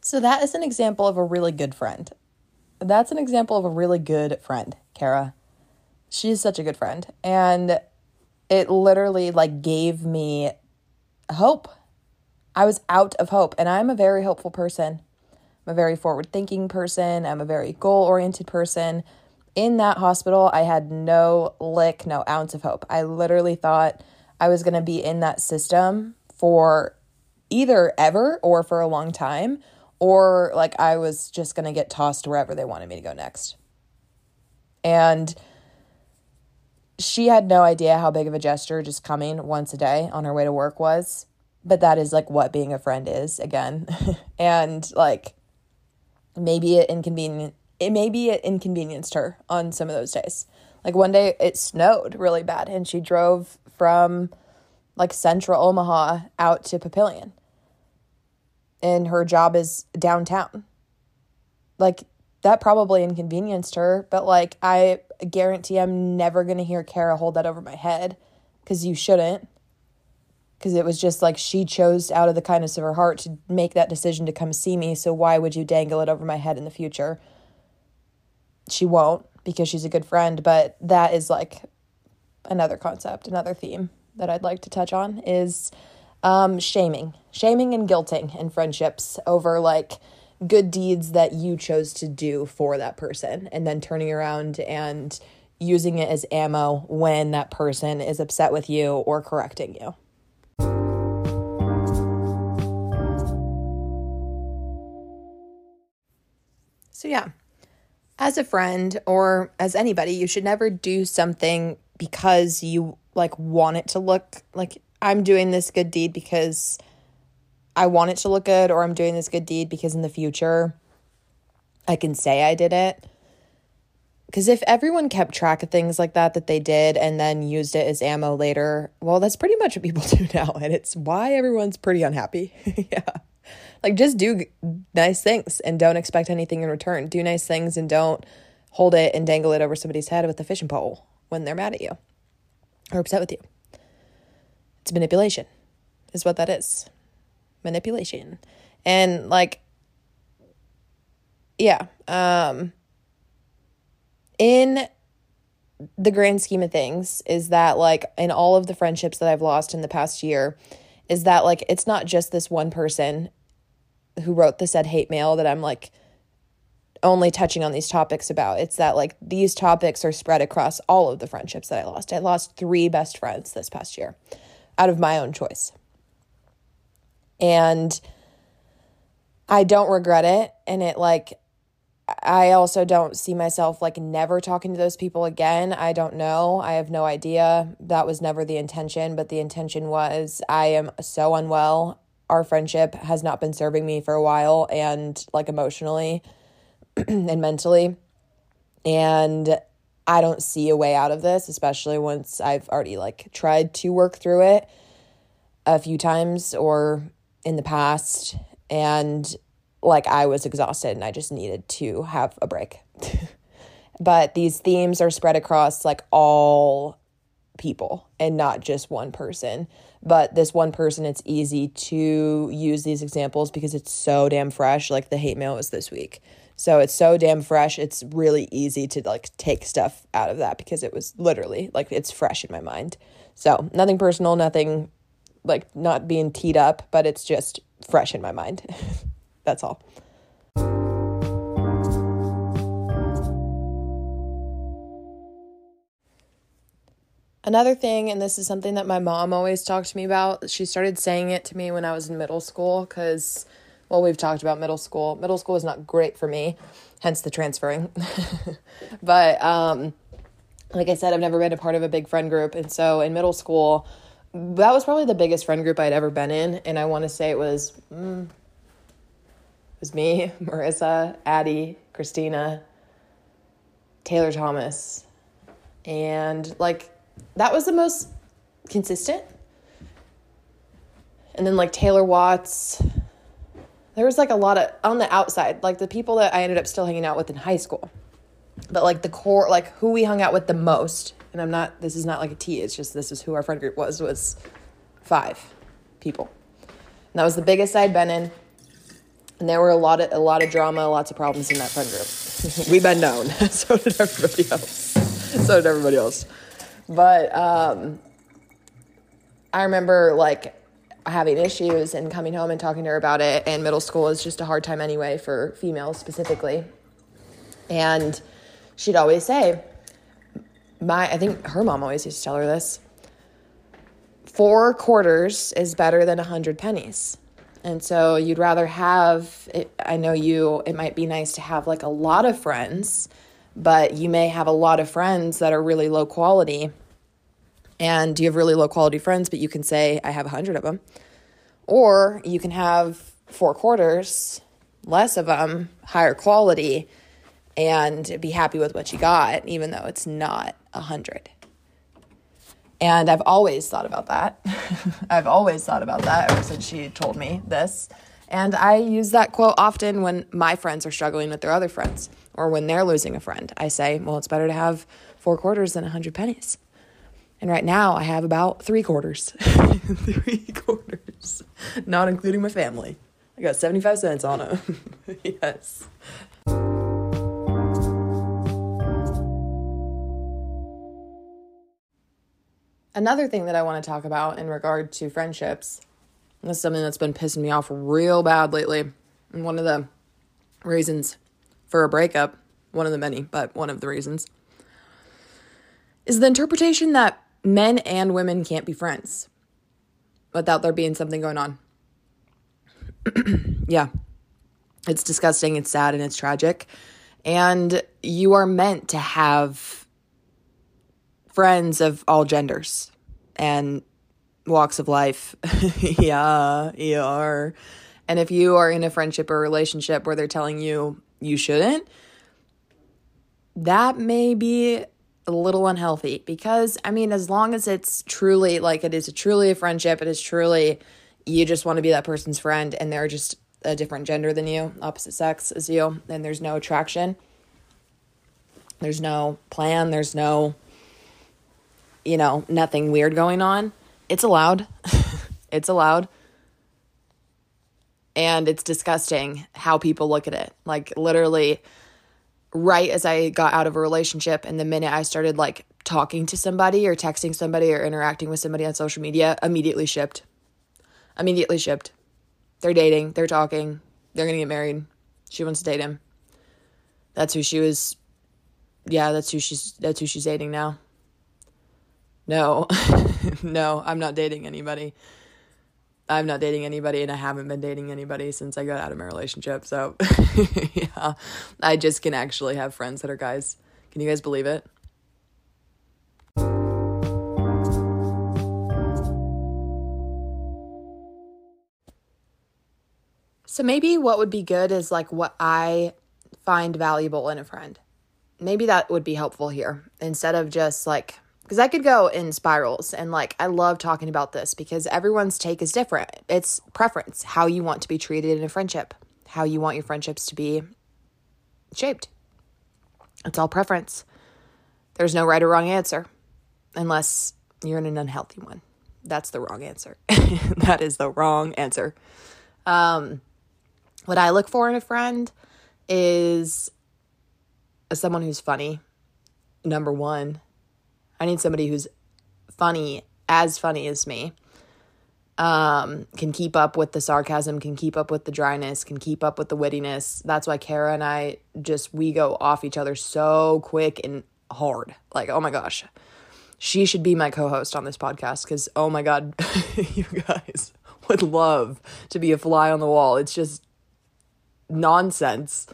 So that is an example of a really good friend. That's an example of a really good friend, Kara. She's such a good friend. And it literally like gave me hope. I was out of hope and I'm a very hopeful person. I'm a very forward thinking person. I'm a very goal oriented person. In that hospital, I had no lick, no ounce of hope. I literally thought I was going to be in that system for either ever or for a long time or like I was just going to get tossed wherever they wanted me to go next. And she had no idea how big of a gesture just coming once a day on her way to work was. But that is like what being a friend is again. and like maybe it inconvenient it maybe it inconvenienced her on some of those days. Like one day it snowed really bad and she drove from like central Omaha out to Papillion and her job is downtown. Like that probably inconvenienced her, but like I guarantee I'm never going to hear Kara hold that over my head cuz you shouldn't. Cuz it was just like she chose out of the kindness of her heart to make that decision to come see me, so why would you dangle it over my head in the future? She won't because she's a good friend, but that is like another concept, another theme that I'd like to touch on is um, shaming, shaming and guilting in friendships over like good deeds that you chose to do for that person, and then turning around and using it as ammo when that person is upset with you or correcting you. So, yeah, as a friend or as anybody, you should never do something because you like want it to look like I'm doing this good deed because I want it to look good, or I'm doing this good deed because in the future I can say I did it. Because if everyone kept track of things like that that they did and then used it as ammo later, well, that's pretty much what people do now. And it's why everyone's pretty unhappy. yeah. Like just do nice things and don't expect anything in return. Do nice things and don't hold it and dangle it over somebody's head with a fishing pole when they're mad at you or upset with you. It's manipulation, is what that is. Manipulation. And like, yeah, um, in the grand scheme of things, is that like in all of the friendships that I've lost in the past year, is that like it's not just this one person who wrote the said hate mail that I'm like only touching on these topics about. It's that like these topics are spread across all of the friendships that I lost. I lost three best friends this past year out of my own choice. And I don't regret it. And it, like, I also don't see myself like never talking to those people again. I don't know. I have no idea. That was never the intention, but the intention was I am so unwell. Our friendship has not been serving me for a while and like emotionally and mentally. And I don't see a way out of this, especially once I've already like tried to work through it a few times or in the past and like I was exhausted and I just needed to have a break. but these themes are spread across like all people and not just one person. But this one person, it's easy to use these examples because it's so damn fresh. Like the hate mail was this week. So it's so damn fresh. It's really easy to like take stuff out of that because it was literally like it's fresh in my mind. So nothing personal, nothing like not being teed up, but it's just fresh in my mind. That's all. Another thing, and this is something that my mom always talked to me about, she started saying it to me when I was in middle school because well, we've talked about middle school. Middle school is not great for me, hence the transferring. but um, like I said, I've never been a part of a big friend group. And so in middle school, that was probably the biggest friend group I'd ever been in. And I want to say it was, mm, it was me, Marissa, Addie, Christina, Taylor Thomas. And like that was the most consistent. And then like Taylor Watts. There was like a lot of on the outside, like the people that I ended up still hanging out with in high school. But like the core, like who we hung out with the most, and I'm not, this is not like a T, it's just this is who our friend group was, was five people. And that was the biggest I'd been in. And there were a lot of a lot of drama, lots of problems in that friend group. We've been known. so did everybody else. So did everybody else. But um, I remember like having issues and coming home and talking to her about it. And middle school is just a hard time anyway for females specifically. And she'd always say, my I think her mom always used to tell her this. Four quarters is better than a hundred pennies. And so you'd rather have, it, I know you, it might be nice to have like a lot of friends, but you may have a lot of friends that are really low quality. And you have really low quality friends, but you can say, I have a hundred of them. Or you can have four quarters, less of them, higher quality, and be happy with what you got, even though it's not a hundred. And I've always thought about that. I've always thought about that ever since she told me this. And I use that quote often when my friends are struggling with their other friends or when they're losing a friend. I say, well, it's better to have four quarters than a hundred pennies. And right now I have about three quarters. three quarters, not including my family. I got 75 cents on them. yes. Another thing that I want to talk about in regard to friendships, this is something that's been pissing me off real bad lately. And one of the reasons for a breakup, one of the many, but one of the reasons, is the interpretation that men and women can't be friends without there being something going on. yeah. It's disgusting, it's sad, and it's tragic. And you are meant to have friends of all genders and walks of life. yeah, you are. And if you are in a friendship or relationship where they're telling you you shouldn't, that may be a little unhealthy because I mean, as long as it's truly like it is truly a friendship, it is truly you just want to be that person's friend and they're just a different gender than you, opposite sex as you, and there's no attraction. There's no plan, there's no you know, nothing weird going on, it's allowed. it's allowed. And it's disgusting how people look at it. Like, literally, right as I got out of a relationship, and the minute I started like talking to somebody or texting somebody or interacting with somebody on social media, immediately shipped. Immediately shipped. They're dating, they're talking, they're gonna get married. She wants to date him. That's who she was. Yeah, that's who she's. That's who she's dating now no, no, I'm not dating anybody. I'm not dating anybody and I haven't been dating anybody since I got out of my relationship. So, yeah, I just can actually have friends that are guys. Can you guys believe it? So, maybe what would be good is like what I find valuable in a friend. Maybe that would be helpful here instead of just like because I could go in spirals and like I love talking about this because everyone's take is different. It's preference, how you want to be treated in a friendship, how you want your friendships to be shaped. It's all preference. There's no right or wrong answer unless you're in an unhealthy one. That's the wrong answer. that is the wrong answer. Um, what I look for in a friend is someone who's funny, number one I need somebody who's funny, as funny as me. Um, can keep up with the sarcasm, can keep up with the dryness, can keep up with the wittiness. That's why Kara and I just we go off each other so quick and hard. Like, oh my gosh. She should be my co-host on this podcast cuz oh my god, you guys would love to be a fly on the wall. It's just nonsense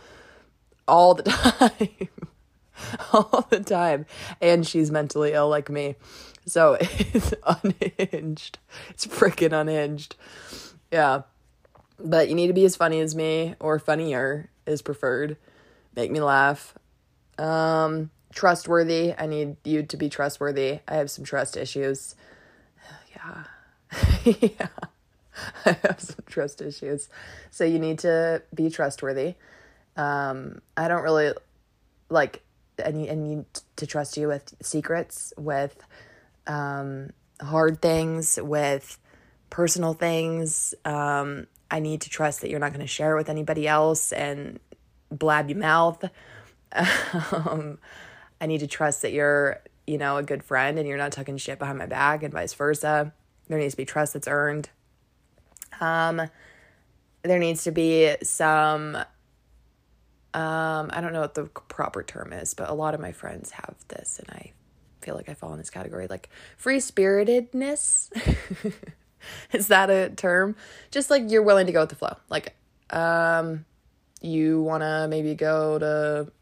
all the time. all the time. And she's mentally ill like me. So it's unhinged. It's freaking unhinged. Yeah. But you need to be as funny as me or funnier is preferred. Make me laugh. Um trustworthy. I need you to be trustworthy. I have some trust issues. Yeah. yeah. I have some trust issues. So you need to be trustworthy. Um, I don't really like I need, I need to trust you with secrets, with um, hard things, with personal things. Um, I need to trust that you're not going to share it with anybody else and blab your mouth. Um, I need to trust that you're, you know, a good friend and you're not tucking shit behind my back and vice versa. There needs to be trust that's earned. Um, there needs to be some um, I don't know what the proper term is, but a lot of my friends have this, and I feel like I fall in this category. Like free spiritedness. is that a term? Just like you're willing to go with the flow. Like, um, you want to maybe go to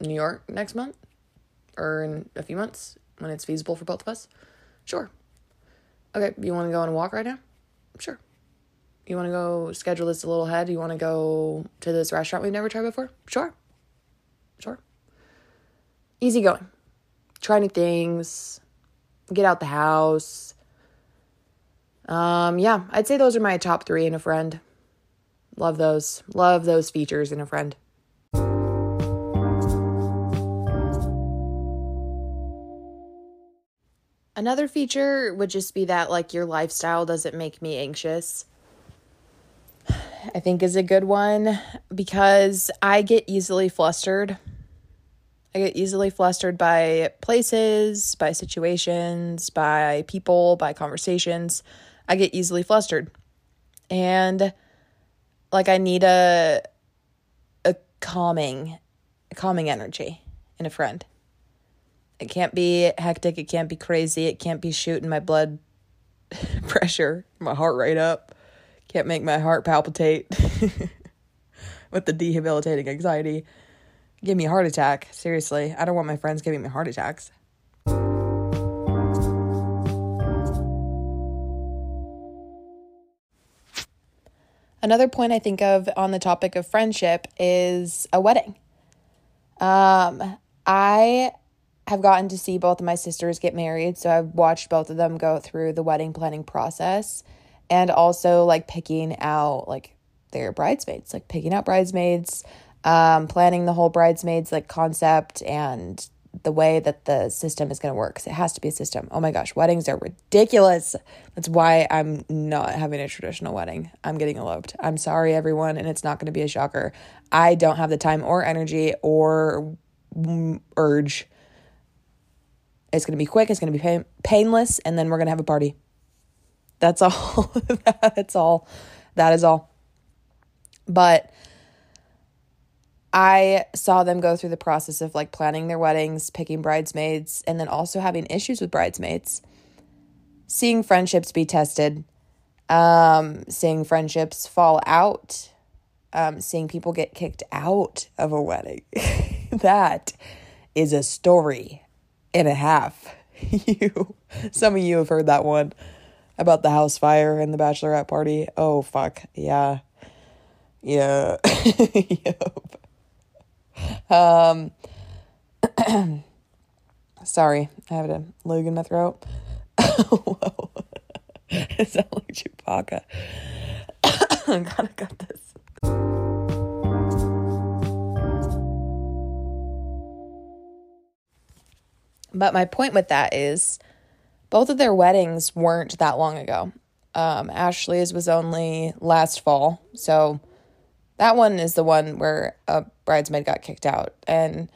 New York next month or in a few months when it's feasible for both of us? Sure. Okay, you want to go on a walk right now? Sure. You want to go schedule this a little ahead? You want to go to this restaurant we've never tried before? Sure. Sure. Easy going. Try new things. Get out the house. Um, yeah, I'd say those are my top three in a friend. Love those. Love those features in a friend. Another feature would just be that, like, your lifestyle doesn't make me anxious. I think is a good one because I get easily flustered. I get easily flustered by places, by situations, by people, by conversations. I get easily flustered. And like I need a a calming a calming energy in a friend. It can't be hectic, it can't be crazy, it can't be shooting my blood pressure, my heart rate up. Can't make my heart palpitate with the debilitating anxiety. Give me a heart attack. Seriously, I don't want my friends giving me heart attacks. Another point I think of on the topic of friendship is a wedding. Um, I have gotten to see both of my sisters get married, so I've watched both of them go through the wedding planning process and also like picking out like their bridesmaids, like picking out bridesmaids, um, planning the whole bridesmaids like concept and the way that the system is going to work because it has to be a system. Oh my gosh, weddings are ridiculous. That's why I'm not having a traditional wedding. I'm getting eloped. I'm sorry, everyone, and it's not going to be a shocker. I don't have the time or energy or urge. It's going to be quick, it's going to be pain- painless, and then we're going to have a party. That's all. That's all. That is all. But I saw them go through the process of like planning their weddings, picking bridesmaids, and then also having issues with bridesmaids, seeing friendships be tested, um, seeing friendships fall out, um, seeing people get kicked out of a wedding. that is a story and a half. you, some of you have heard that one about the house fire and the bachelorette party. Oh fuck. Yeah. Yeah. yep. Um sorry, I have a lug in my throat. Whoa. it sounds like Chewbacca. I gotta cut this. But my point with that is both of their weddings weren't that long ago. Um, Ashley's was only last fall. So that one is the one where a bridesmaid got kicked out. And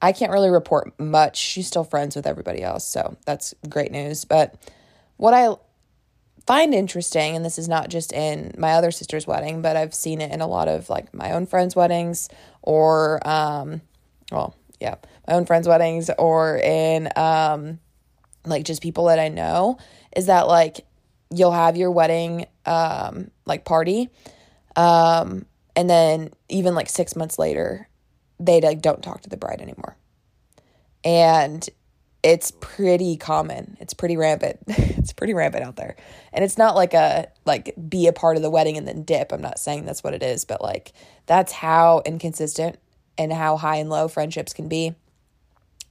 I can't really report much. She's still friends with everybody else. So that's great news. But what I find interesting, and this is not just in my other sister's wedding, but I've seen it in a lot of like my own friends' weddings or, um, well, yeah, my own friends' weddings or in, um, like just people that I know, is that like you'll have your wedding um like party um and then even like 6 months later they like don't talk to the bride anymore. And it's pretty common. It's pretty rampant. it's pretty rampant out there. And it's not like a like be a part of the wedding and then dip. I'm not saying that's what it is, but like that's how inconsistent and how high and low friendships can be.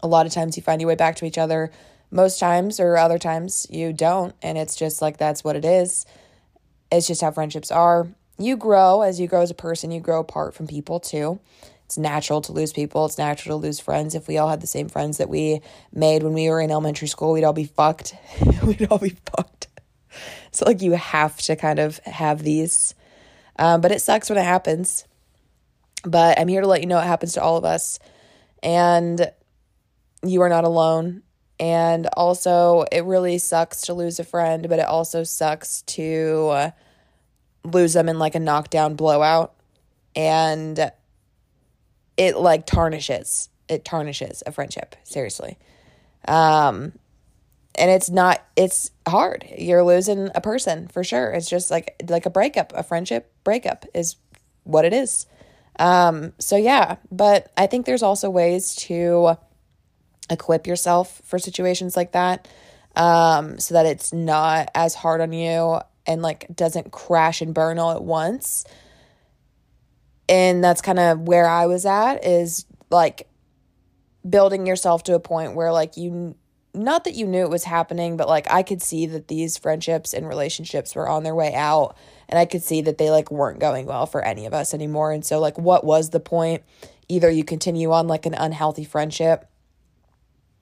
A lot of times you find your way back to each other. Most times or other times you don't. And it's just like that's what it is. It's just how friendships are. You grow as you grow as a person, you grow apart from people too. It's natural to lose people. It's natural to lose friends. If we all had the same friends that we made when we were in elementary school, we'd all be fucked. we'd all be fucked. So, like, you have to kind of have these. Um, but it sucks when it happens. But I'm here to let you know it happens to all of us. And you are not alone. And also, it really sucks to lose a friend, but it also sucks to lose them in like a knockdown blowout. And it like tarnishes it tarnishes a friendship seriously. Um and it's not it's hard. You're losing a person for sure. It's just like like a breakup a friendship breakup is what it is. Um so yeah but i think there's also ways to equip yourself for situations like that um so that it's not as hard on you and like doesn't crash and burn all at once. And that's kind of where I was at is like building yourself to a point where like you not that you knew it was happening but like I could see that these friendships and relationships were on their way out and I could see that they like weren't going well for any of us anymore. And so like what was the point? Either you continue on like an unhealthy friendship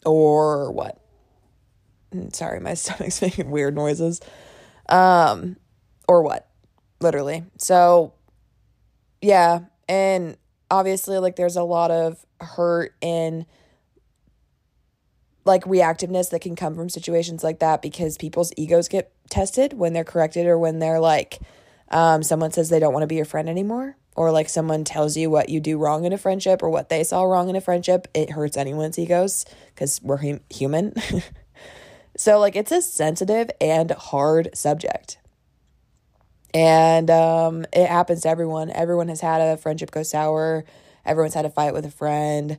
or what? Mm, sorry my stomach's making weird noises. Um or what? Literally. So yeah. And obviously, like, there's a lot of hurt and like reactiveness that can come from situations like that because people's egos get tested when they're corrected or when they're like, um, someone says they don't want to be your friend anymore or like someone tells you what you do wrong in a friendship or what they saw wrong in a friendship, it hurts anyone's egos because we're hum- human. so, like, it's a sensitive and hard subject. And um, it happens to everyone. Everyone has had a friendship go sour. Everyone's had a fight with a friend.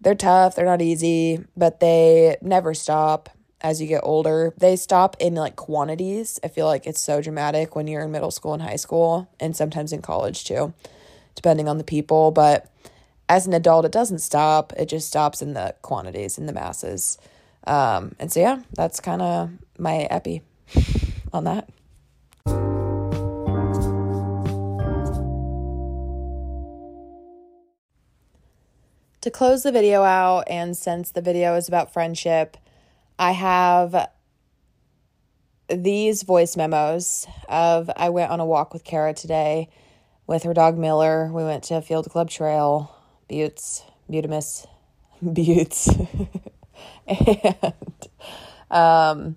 They're tough, they're not easy, but they never stop as you get older. They stop in like quantities. I feel like it's so dramatic when you're in middle school and high school, and sometimes in college too, depending on the people. But as an adult, it doesn't stop. It just stops in the quantities, in the masses. Um, and so, yeah, that's kind of my epi on that. to close the video out, and since the video is about friendship, I have these voice memos of I went on a walk with Kara today with her dog Miller. We went to Field Club Trail, Buttes, Butamus, Buttes. and um,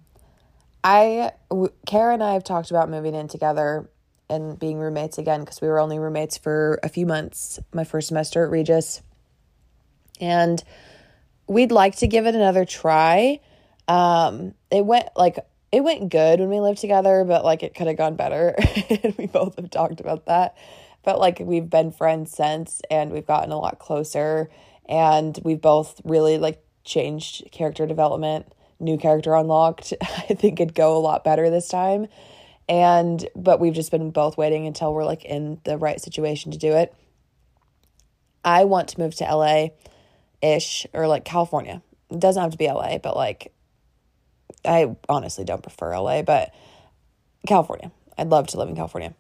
I, w- Kara and I have talked about moving in together and being roommates again because we were only roommates for a few months my first semester at Regis. And we'd like to give it another try. Um, it went like it went good when we lived together, but like it could have gone better. and we both have talked about that. But like we've been friends since and we've gotten a lot closer and we've both really like changed character development, new character unlocked. I think it'd go a lot better this time. And but we've just been both waiting until we're like in the right situation to do it. I want to move to LA ish or like California. It doesn't have to be LA, but like I honestly don't prefer LA, but California. I'd love to live in California.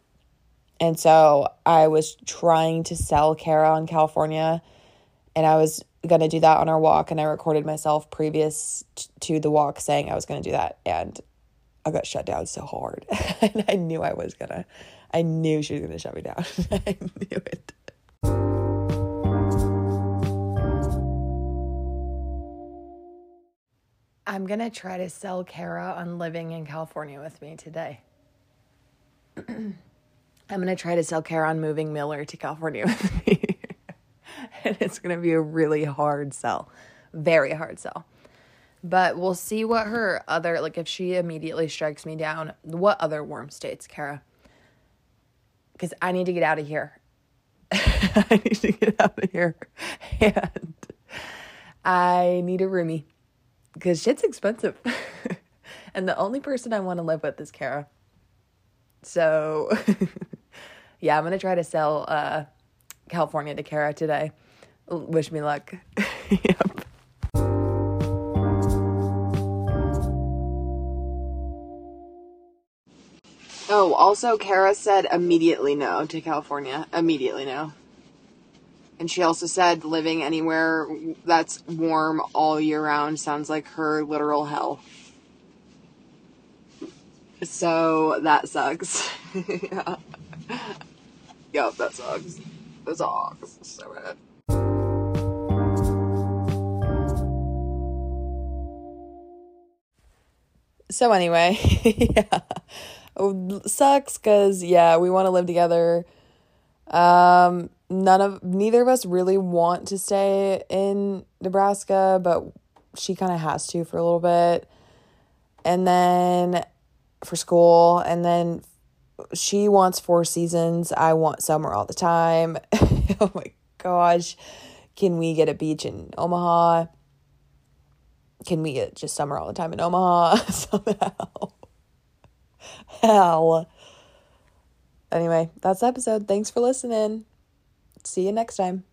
And so I was trying to sell Kara on California and I was going to do that on our walk and I recorded myself previous t- to the walk saying I was going to do that and I got shut down so hard. and I knew I was going to I knew she was going to shut me down. I knew it. I'm going to try to sell Kara on living in California with me today. I'm going to try to sell Kara on moving Miller to California with me. and it's going to be a really hard sell. Very hard sell. But we'll see what her other, like if she immediately strikes me down, what other warm states, Kara? Because I need to get out of here. I need to get out of here. And I need a roomie because shit's expensive. and the only person I want to live with is Kara. So, yeah, I'm going to try to sell uh, California to Kara today. Wish me luck. yep. Oh, also, Kara said immediately no to California. Immediately no. And she also said living anywhere that's warm all year round sounds like her literal hell. So that sucks. yeah. Yep, that sucks. That sucks. So bad. So anyway, yeah. Sucks cuz yeah, we want to live together. Um none of neither of us really want to stay in Nebraska, but she kind of has to for a little bit. And then for school and then she wants four seasons. I want summer all the time. oh my gosh. Can we get a beach in Omaha? Can we get just summer all the time in Omaha somehow? Hell. Anyway, that's the episode. Thanks for listening. See you next time.